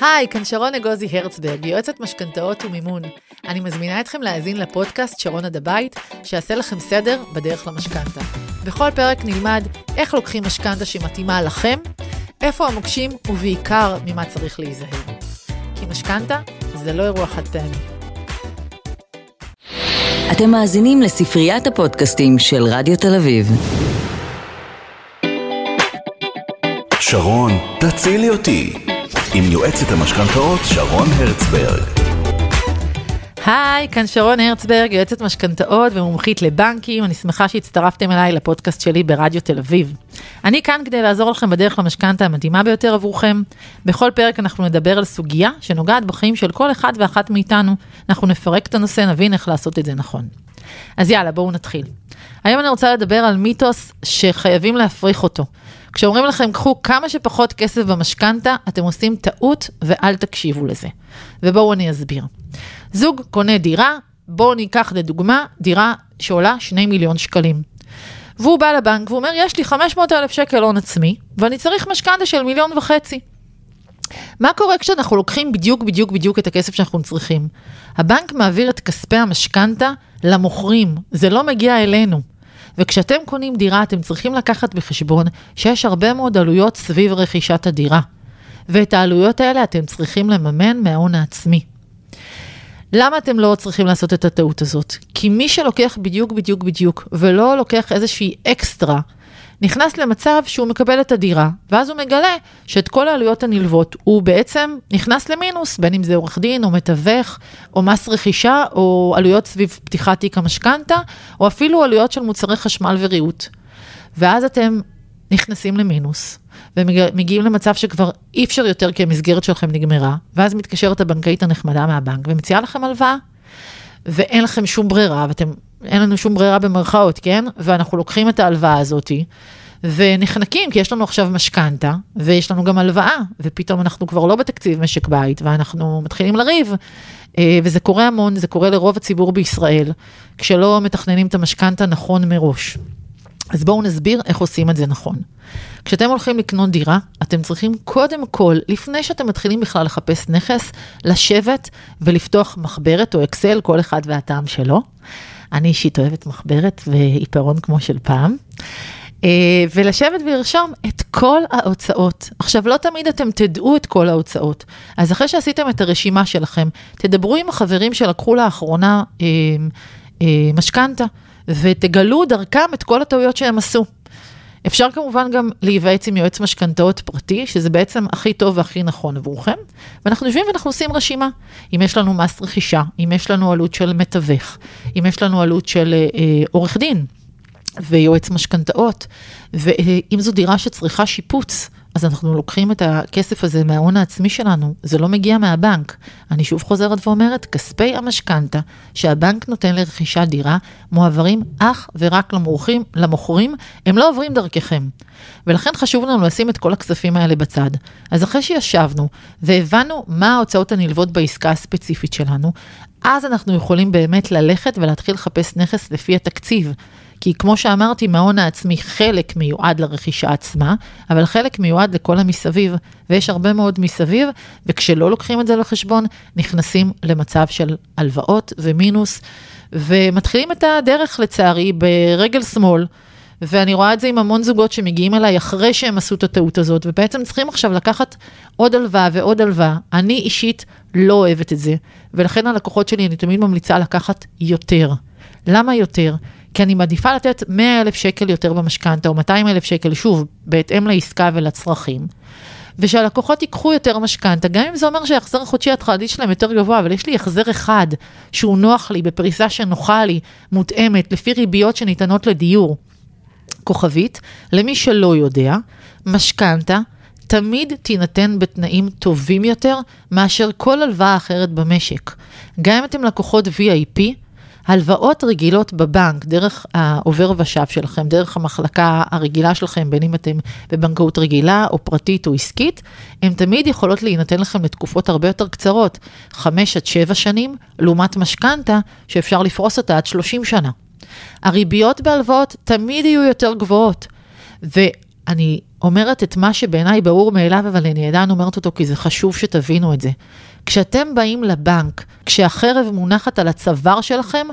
היי, כאן שרון אגוזי הרצברג, יועצת משכנתאות ומימון. אני מזמינה אתכם להאזין לפודקאסט שרון עד הבית, שיעשה לכם סדר בדרך למשכנתה. בכל פרק נלמד איך לוקחים משכנתה שמתאימה לכם, איפה המוקשים ובעיקר ממה צריך להיזהר. כי משכנתה זה לא אירוע חד פעמי. אתם מאזינים לספריית הפודקאסטים של רדיו תל אביב. שרון, תצילי אותי. עם יועצת המשכנתאות שרון הרצברג. היי, כאן שרון הרצברג, יועצת משכנתאות ומומחית לבנקים. אני שמחה שהצטרפתם אליי לפודקאסט שלי ברדיו תל אביב. אני כאן כדי לעזור לכם בדרך למשכנתה המתאימה ביותר עבורכם. בכל פרק אנחנו נדבר על סוגיה שנוגעת בחיים של כל אחד ואחת מאיתנו. אנחנו נפרק את הנושא, נבין איך לעשות את זה נכון. אז יאללה, בואו נתחיל. היום אני רוצה לדבר על מיתוס שחייבים להפריך אותו. כשאומרים לכם, קחו כמה שפחות כסף במשכנתה, אתם עושים טעות ואל תקשיבו לזה. ובואו אני אסביר. זוג קונה דירה, בואו ניקח לדוגמה דירה שעולה 2 מיליון שקלים. והוא בא לבנק ואומר, יש לי 500 אלף שקל הון עצמי, ואני צריך משכנתה של מיליון וחצי. מה קורה כשאנחנו לוקחים בדיוק בדיוק בדיוק את הכסף שאנחנו צריכים? הבנק מעביר את כספי המשכנתה למוכרים, זה לא מגיע אלינו. וכשאתם קונים דירה, אתם צריכים לקחת בחשבון שיש הרבה מאוד עלויות סביב רכישת הדירה. ואת העלויות האלה אתם צריכים לממן מההון העצמי. למה אתם לא צריכים לעשות את הטעות הזאת? כי מי שלוקח בדיוק בדיוק בדיוק, ולא לוקח איזושהי אקסטרה, נכנס למצב שהוא מקבל את הדירה, ואז הוא מגלה שאת כל העלויות הנלוות הוא בעצם נכנס למינוס, בין אם זה עורך דין או מתווך, או מס רכישה, או עלויות סביב פתיחת תיק המשכנתה, או אפילו עלויות של מוצרי חשמל וריהוט. ואז אתם נכנסים למינוס, ומגיעים למצב שכבר אי אפשר יותר כי המסגרת שלכם נגמרה, ואז מתקשרת הבנקאית הנחמדה מהבנק ומציעה לכם הלוואה. ואין לכם שום ברירה, ואתם, אין לנו שום ברירה במרכאות, כן? ואנחנו לוקחים את ההלוואה הזאתי, ונחנקים, כי יש לנו עכשיו משכנתה, ויש לנו גם הלוואה, ופתאום אנחנו כבר לא בתקציב משק בית, ואנחנו מתחילים לריב. אה, וזה קורה המון, זה קורה לרוב הציבור בישראל, כשלא מתכננים את המשכנתה נכון מראש. אז בואו נסביר איך עושים את זה נכון. כשאתם הולכים לקנות דירה, אתם צריכים קודם כל, לפני שאתם מתחילים בכלל לחפש נכס, לשבת ולפתוח מחברת או אקסל, כל אחד והטעם שלו. אני אישית אוהבת מחברת ועיפרון כמו של פעם. אה, ולשבת ולרשום את כל ההוצאות. עכשיו, לא תמיד אתם תדעו את כל ההוצאות, אז אחרי שעשיתם את הרשימה שלכם, תדברו עם החברים שלקחו לאחרונה אה, אה, משכנתה, ותגלו דרכם את כל הטעויות שהם עשו. אפשר כמובן גם להיוועץ עם יועץ משכנתאות פרטי, שזה בעצם הכי טוב והכי נכון עבורכם, ואנחנו יושבים ואנחנו עושים רשימה. אם יש לנו מס רכישה, אם יש לנו עלות של מתווך, אם יש לנו עלות של אה, עורך דין ויועץ משכנתאות, ואם זו דירה שצריכה שיפוץ, אז אנחנו לוקחים את הכסף הזה מההון העצמי שלנו, זה לא מגיע מהבנק. אני שוב חוזרת ואומרת, כספי המשכנתה שהבנק נותן לרכישת דירה, מועברים אך ורק למורחים, למוכרים, הם לא עוברים דרככם. ולכן חשוב לנו לשים את כל הכספים האלה בצד. אז אחרי שישבנו והבנו מה ההוצאות הנלוות בעסקה הספציפית שלנו, אז אנחנו יכולים באמת ללכת ולהתחיל לחפש נכס לפי התקציב. כי כמו שאמרתי, מההון העצמי חלק מיועד לרכישה עצמה, אבל חלק מיועד לכל המסביב, ויש הרבה מאוד מסביב, וכשלא לוקחים את זה לחשבון, נכנסים למצב של הלוואות ומינוס, ומתחילים את הדרך לצערי ברגל שמאל. ואני רואה את זה עם המון זוגות שמגיעים אליי אחרי שהם עשו את הטעות הזאת, ובעצם צריכים עכשיו לקחת עוד הלוואה ועוד הלוואה. אני אישית לא אוהבת את זה, ולכן הלקוחות שלי, אני תמיד ממליצה לקחת יותר. למה יותר? כי אני מעדיפה לתת 100 אלף שקל יותר במשכנתה, או 200 אלף שקל, שוב, בהתאם לעסקה ולצרכים. ושהלקוחות ייקחו יותר משכנתה, גם אם זה אומר שההחזר החודשי התחלתי שלהם יותר גבוה, אבל יש לי החזר אחד שהוא נוח לי, בפריסה שנוחה לי, מותאמת, לפי ריביות שניתנות לדיור. כוכבית, למי שלא יודע, משכנתה תמיד תינתן בתנאים טובים יותר מאשר כל הלוואה אחרת במשק. גם אם אתם לקוחות VIP, הלוואות רגילות בבנק, דרך העובר ושב שלכם, דרך המחלקה הרגילה שלכם, בין אם אתם בבנקאות רגילה או פרטית או עסקית, הן תמיד יכולות להינתן לכם לתקופות הרבה יותר קצרות, 5 עד 7 שנים, לעומת משכנתה שאפשר לפרוס אותה עד 30 שנה. הריביות בהלוואות תמיד יהיו יותר גבוהות, ואני אומרת את מה שבעיניי ברור מאליו, אבל אני עדיין אומרת אותו כי זה חשוב שתבינו את זה. כשאתם באים לבנק, כשהחרב מונחת על הצוואר שלכם,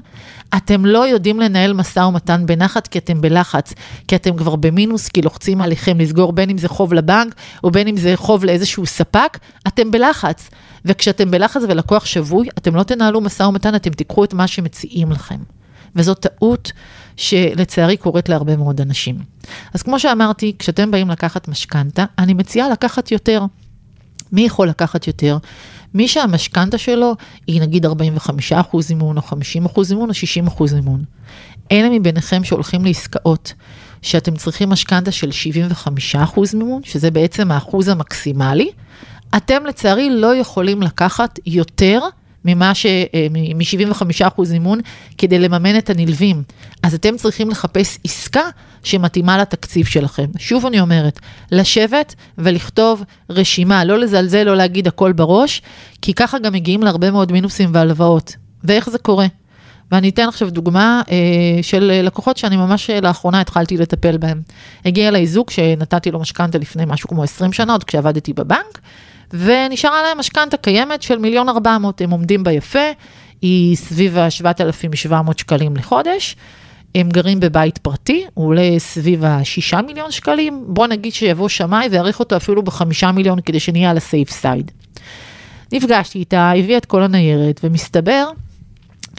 אתם לא יודעים לנהל משא ומתן בנחת כי אתם בלחץ, כי אתם כבר במינוס, כי לוחצים עליכם לסגור בין אם זה חוב לבנק, או בין אם זה חוב לאיזשהו ספק, אתם בלחץ. וכשאתם בלחץ ולקוח שבוי, אתם לא תנהלו משא ומתן, אתם תיקחו את מה שמציעים לכם. וזו טעות שלצערי קורית להרבה מאוד אנשים. אז כמו שאמרתי, כשאתם באים לקחת משכנתה, אני מציעה לקחת יותר. מי יכול לקחת יותר? מי שהמשכנתה שלו היא נגיד 45% אימון, או 50% אימון, או 60% אימון. אלה מביניכם שהולכים לעסקאות, שאתם צריכים משכנתה של 75% מימון, שזה בעצם האחוז המקסימלי, אתם לצערי לא יכולים לקחת יותר ממה ש... אה, מ-75% אימון כדי לממן את הנלווים. אז אתם צריכים לחפש עסקה שמתאימה לתקציב שלכם. שוב אני אומרת, לשבת ולכתוב רשימה, לא לזלזל, לא להגיד הכל בראש, כי ככה גם מגיעים להרבה מאוד מינוסים והלוואות. ואיך זה קורה? ואני אתן עכשיו דוגמה אה, של לקוחות שאני ממש אה, לאחרונה התחלתי לטפל בהם. הגיע אליי זוג שנתתי לו משכנתה לפני משהו כמו 20 שנה, עוד כשעבדתי בבנק, ונשארה להם משכנתה קיימת של מיליון ארבע מאות, הם עומדים בה יפה, היא סביב ה-7,700 שקלים לחודש. הם גרים בבית פרטי, הוא עולה סביב ה-6 מיליון שקלים, בוא נגיד שיבוא שמאי ויעריך אותו אפילו בחמישה מיליון כדי שנהיה על הסייף סייד. נפגשתי איתה, הביאה את כל הניירת, ומסתבר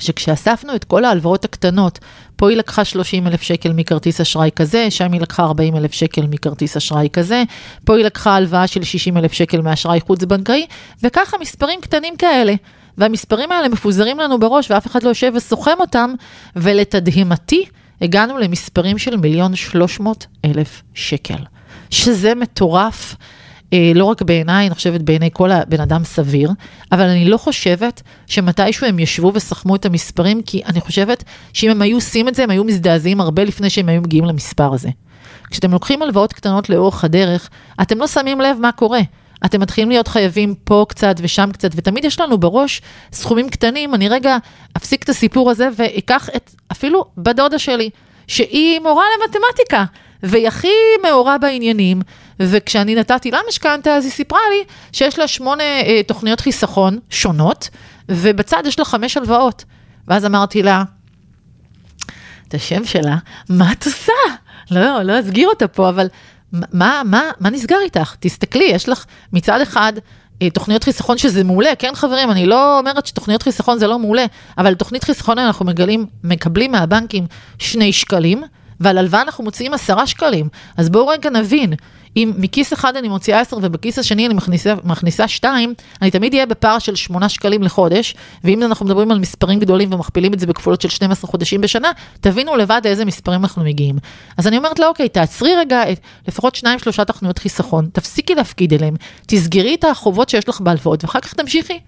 שכשאספנו את כל ההלוואות הקטנות, פה היא לקחה 30 אלף שקל מכרטיס אשראי כזה, שם היא לקחה 40 אלף שקל מכרטיס אשראי כזה, פה היא לקחה הלוואה של 60 אלף שקל מאשראי חוץ-בנקאי, וככה מספרים קטנים כאלה. והמספרים האלה מפוזרים לנו בראש ואף אחד לא יושב וסוכם אותם, ולתדהמתי הגענו למספרים של מיליון שלוש מאות אלף שקל, שזה מטורף. אה, לא רק בעיניי, אני חושבת בעיני כל הבן אדם סביר, אבל אני לא חושבת שמתישהו הם ישבו וסכמו את המספרים, כי אני חושבת שאם הם היו עושים את זה, הם היו מזדעזעים הרבה לפני שהם היו מגיעים למספר הזה. כשאתם לוקחים הלוואות קטנות לאורך הדרך, אתם לא שמים לב מה קורה. אתם מתחילים להיות חייבים פה קצת ושם קצת, ותמיד יש לנו בראש סכומים קטנים, אני רגע אפסיק את הסיפור הזה ואקח את, אפילו בדודה שלי, שהיא מורה למתמטיקה, והיא הכי מעורה בעניינים, וכשאני נתתי לה משכנתה, אז היא סיפרה לי שיש לה שמונה אה, תוכניות חיסכון שונות, ובצד יש לה חמש הלוואות. ואז אמרתי לה, את השם שלה, מה את עושה? לא, לא אסגיר אותה פה, אבל מה, מה, מה נסגר איתך? תסתכלי, יש לך מצד אחד אה, תוכניות חיסכון שזה מעולה, כן חברים, אני לא אומרת שתוכניות חיסכון זה לא מעולה, אבל תוכנית חיסכון אנחנו מגלים, מקבלים מהבנקים שני שקלים, ועל הלוואה אנחנו מוציאים עשרה שקלים. אז בואו רגע נבין, אם מכיס אחד אני מוציאה 10 ובכיס השני אני מכניסה, מכניסה 2, אני תמיד אהיה בפער של 8 שקלים לחודש, ואם אנחנו מדברים על מספרים גדולים ומכפילים את זה בכפולות של 12 חודשים בשנה, תבינו לבד לאיזה מספרים אנחנו מגיעים. אז אני אומרת לה, אוקיי, תעצרי רגע את לפחות 2-3 תכניות חיסכון, תפסיקי להפקיד אליהם, תסגרי את החובות שיש לך בהלוואות, ואחר כך תמשיכי.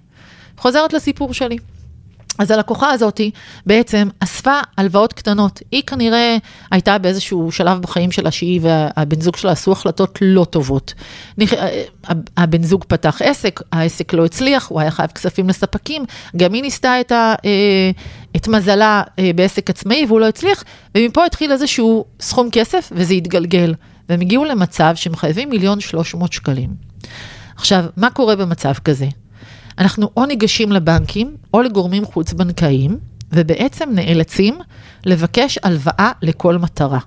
חוזרת לסיפור שלי. אז הלקוחה הזאתי בעצם אספה הלוואות קטנות. היא כנראה הייתה באיזשהו שלב בחיים שלה שהיא והבן זוג שלה עשו החלטות לא טובות. אה, הבן זוג פתח עסק, העסק לא הצליח, הוא היה חייב כספים לספקים, גם היא ניסתה את, ה, אה, את מזלה אה, בעסק עצמאי והוא לא הצליח, ומפה התחיל איזשהו סכום כסף וזה התגלגל. והם הגיעו למצב שהם חייבים מיליון שלוש מאות שקלים. עכשיו, מה קורה במצב כזה? אנחנו או ניגשים לבנקים או לגורמים חוץ-בנקאיים, ובעצם נאלצים לבקש הלוואה לכל מטרה.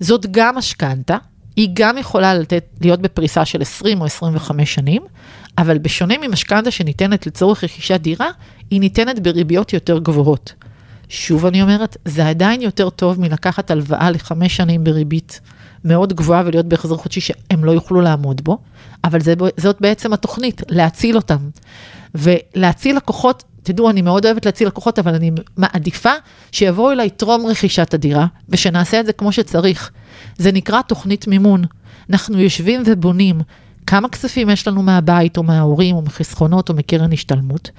זאת גם משכנתה, היא גם יכולה לתת, להיות בפריסה של 20 או 25 שנים, אבל בשונה ממשכנתה שניתנת לצורך רכישת דירה, היא ניתנת בריביות יותר גבוהות. שוב אני אומרת, זה עדיין יותר טוב מלקחת הלוואה לחמש שנים בריבית מאוד גבוהה ולהיות בהחזר חודשי שהם לא יוכלו לעמוד בו, אבל זה, זאת בעצם התוכנית, להציל אותם. ולהציל לקוחות, תדעו, אני מאוד אוהבת להציל לקוחות, אבל אני מעדיפה שיבואו אליי טרום רכישת הדירה, ושנעשה את זה כמו שצריך. זה נקרא תוכנית מימון. אנחנו יושבים ובונים. כמה כספים יש לנו מהבית או מההורים או מחסכונות או מקרן השתלמות,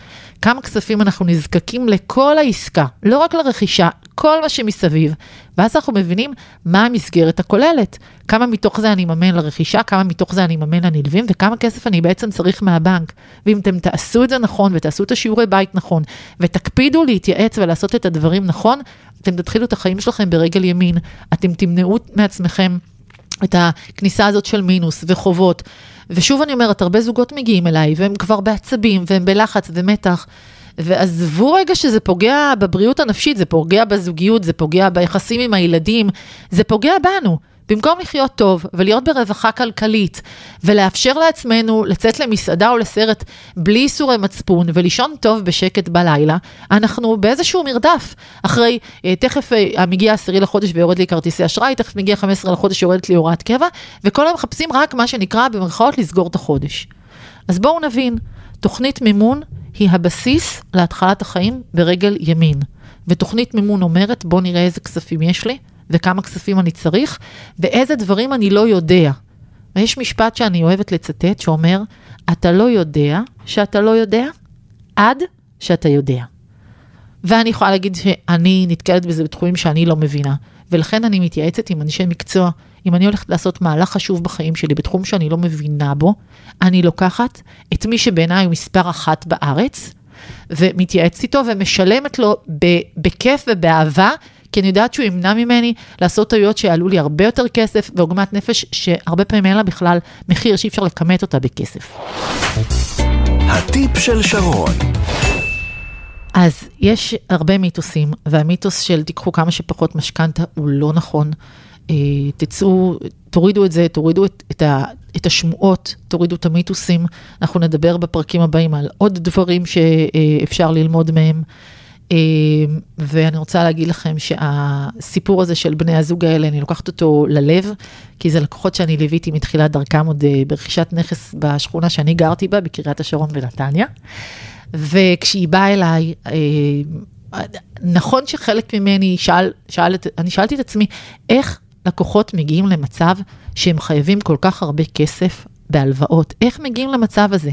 כמה כספים אנחנו נזקקים לכל העסקה, לא רק לרכישה, כל מה שמסביב, ואז אנחנו מבינים מה המסגרת הכוללת, כמה מתוך זה אני אממן לרכישה, כמה מתוך זה אני אממן לנלווים וכמה כסף אני בעצם צריך מהבנק. ואם אתם תעשו את זה נכון ותעשו את השיעורי בית נכון ותקפידו להתייעץ ולעשות את הדברים נכון, אתם תתחילו את החיים שלכם ברגל ימין, אתם תמנעו מעצמכם את הכניסה הזאת של מינוס וחובות. ושוב אני אומרת, הרבה זוגות מגיעים אליי, והם כבר בעצבים, והם בלחץ ומתח. ועזבו רגע שזה פוגע בבריאות הנפשית, זה פוגע בזוגיות, זה פוגע ביחסים עם הילדים, זה פוגע בנו. במקום לחיות טוב ולהיות ברווחה כלכלית ולאפשר לעצמנו לצאת למסעדה או לסרט בלי איסורי מצפון ולישון טוב בשקט בלילה, אנחנו באיזשהו מרדף. אחרי, אה, תכף אה, מגיע עשירי לחודש ויורד לי כרטיסי אשראי, תכף מגיע 15 לחודש ויורדת לי הוראת קבע, וכל היום מחפשים רק מה שנקרא במרכאות לסגור את החודש. אז בואו נבין, תוכנית מימון היא הבסיס להתחלת החיים ברגל ימין. ותוכנית מימון אומרת, בואו נראה איזה כספים יש לי, וכמה כספים אני צריך, ואיזה דברים אני לא יודע. ויש משפט שאני אוהבת לצטט שאומר, אתה לא יודע שאתה לא יודע, עד שאתה יודע. ואני יכולה להגיד שאני נתקלת בזה בתחומים שאני לא מבינה, ולכן אני מתייעצת עם אנשי מקצוע. אם אני הולכת לעשות מהלך חשוב בחיים שלי בתחום שאני לא מבינה בו, אני לוקחת את מי שבעיניי הוא מספר אחת בארץ, ומתייעצת איתו ומשלמת לו בכיף ובאהבה, כי אני יודעת שהוא ימנע ממני לעשות טעויות שיעלו לי הרבה יותר כסף, ועוגמת נפש שהרבה פעמים אין לה בכלל מחיר שאי אפשר לכמת אותה בכסף. הטיפ של שרון. אז יש הרבה מיתוסים, והמיתוס של תיקחו כמה שפחות משכנתה הוא לא נכון. אה, תצאו, תורידו את זה, תורידו את, את, ה, את השמועות, תורידו את המיתוסים. אנחנו נדבר בפרקים הבאים על עוד דברים שאפשר ללמוד מהם. אה, ואני רוצה להגיד לכם שהסיפור הזה של בני הזוג האלה, אני לוקחת אותו ללב, כי זה לקוחות שאני ליוויתי מתחילת דרכם עוד אה, ברכישת נכס בשכונה שאני גרתי בה, בקריית השרון בנתניה. וכשהיא באה אליי, נכון שחלק ממני שאל, שאל, אני שאלתי את עצמי, איך לקוחות מגיעים למצב שהם חייבים כל כך הרבה כסף בהלוואות? איך מגיעים למצב הזה?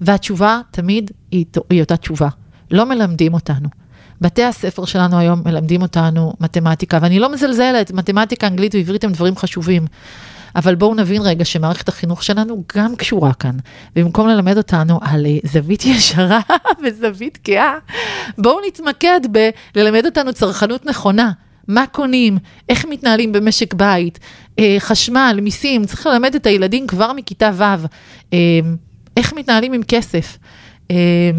והתשובה תמיד היא, היא אותה תשובה. לא מלמדים אותנו. בתי הספר שלנו היום מלמדים אותנו מתמטיקה, ואני לא מזלזלת, מתמטיקה, אנגלית ועברית הם דברים חשובים. אבל בואו נבין רגע שמערכת החינוך שלנו גם קשורה כאן. ובמקום ללמד אותנו על אה, זווית ישרה וזווית גאה, בואו נתמקד בללמד אותנו צרכנות נכונה. מה קונים, איך מתנהלים במשק בית, אה, חשמל, מיסים, צריך ללמד את הילדים כבר מכיתה ו', אה, איך מתנהלים עם כסף. אה,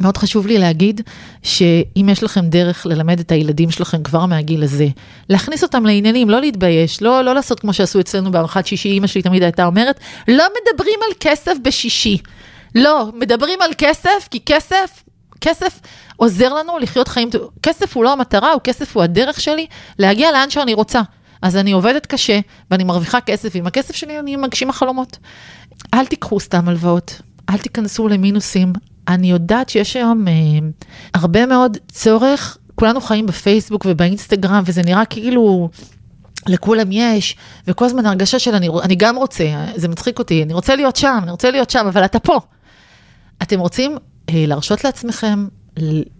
מאוד חשוב לי להגיד שאם יש לכם דרך ללמד את הילדים שלכם כבר מהגיל הזה, להכניס אותם לעניינים, לא להתבייש, לא, לא לעשות כמו שעשו אצלנו בארוחת שישי, אימא שלי תמיד הייתה אומרת, לא מדברים על כסף בשישי. לא, מדברים על כסף, כי כסף, כסף עוזר לנו לחיות חיים, כסף הוא לא המטרה, הוא כסף הוא הדרך שלי להגיע לאן שאני רוצה. אז אני עובדת קשה ואני מרוויחה כסף, ועם הכסף שלי אני מגשים החלומות. אל תיקחו סתם הלוואות, אל תיכנסו למינוסים, אני יודעת שיש היום אה, הרבה מאוד צורך, כולנו חיים בפייסבוק ובאינסטגרם, וזה נראה כאילו לכולם יש, וכל הזמן הרגשה של אני, אני גם רוצה, זה מצחיק אותי, אני רוצה להיות שם, אני רוצה להיות שם, אבל אתה פה. אתם רוצים להרשות לעצמכם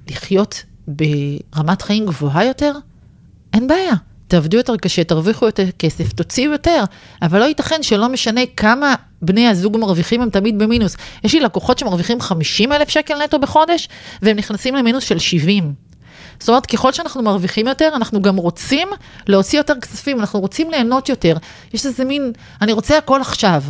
לחיות ברמת חיים גבוהה יותר? אין בעיה. תעבדו יותר קשה, תרוויחו יותר כסף, תוציאו יותר, אבל לא ייתכן שלא משנה כמה בני הזוג מרוויחים, הם תמיד במינוס. יש לי לקוחות שמרוויחים 50 אלף שקל נטו בחודש, והם נכנסים למינוס של 70. זאת אומרת, ככל שאנחנו מרוויחים יותר, אנחנו גם רוצים להוציא יותר כספים, אנחנו רוצים ליהנות יותר. יש איזה מין, אני רוצה הכל עכשיו.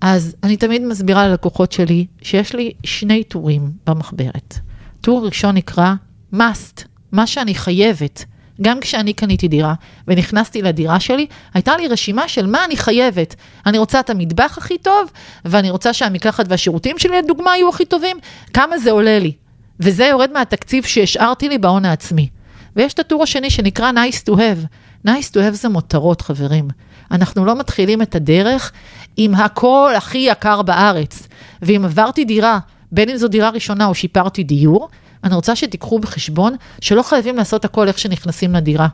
אז אני תמיד מסבירה ללקוחות שלי שיש לי שני טורים במחברת. טור ראשון נקרא must, מה שאני חייבת. גם כשאני קניתי דירה ונכנסתי לדירה שלי, הייתה לי רשימה של מה אני חייבת. אני רוצה את המטבח הכי טוב, ואני רוצה שהמקלחת והשירותים שלי, לדוגמה, יהיו הכי טובים, כמה זה עולה לי. וזה יורד מהתקציב שהשארתי לי בהון העצמי. ויש את הטור השני שנקרא nice to have. nice to have זה מותרות, חברים. אנחנו לא מתחילים את הדרך עם הכל הכי יקר בארץ. ואם עברתי דירה, בין אם זו דירה ראשונה או שיפרתי דיור, אני רוצה שתיקחו בחשבון שלא חייבים לעשות הכל איך שנכנסים לדירה.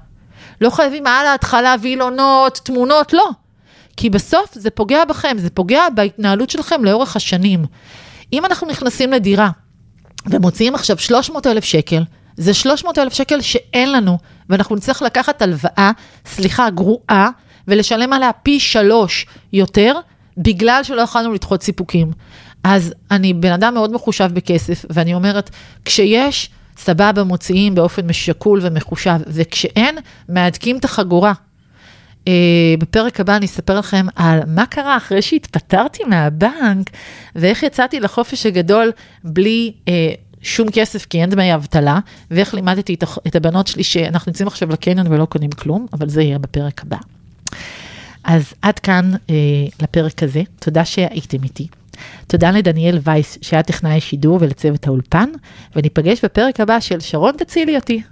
לא חייבים על ההתחלה וילונות, תמונות, לא. כי בסוף זה פוגע בכם, זה פוגע בהתנהלות שלכם לאורך השנים. אם אנחנו נכנסים לדירה ומוציאים עכשיו 300 אלף שקל, זה 300 אלף שקל שאין לנו, ואנחנו נצטרך לקחת הלוואה, סליחה, גרועה, ולשלם עליה פי שלוש יותר, בגלל שלא יכולנו לדחות סיפוקים. אז אני בן אדם מאוד מחושב בכסף, ואני אומרת, כשיש, סבבה, מוציאים באופן משקול ומחושב, וכשאין, מהדקים את החגורה. אה, בפרק הבא אני אספר לכם על מה קרה אחרי שהתפטרתי מהבנק, ואיך יצאתי לחופש הגדול בלי אה, שום כסף, כי אין דמי אבטלה, ואיך לימדתי את, את הבנות שלי שאנחנו יוצאים עכשיו לקניון ולא קונים כלום, אבל זה יהיה בפרק הבא. אז עד כאן אה, לפרק הזה, תודה שהייתם איתי. תודה לדניאל וייס שהיה טכנאי שידור ולצוות האולפן, וניפגש בפרק הבא של שרון תצילי אותי.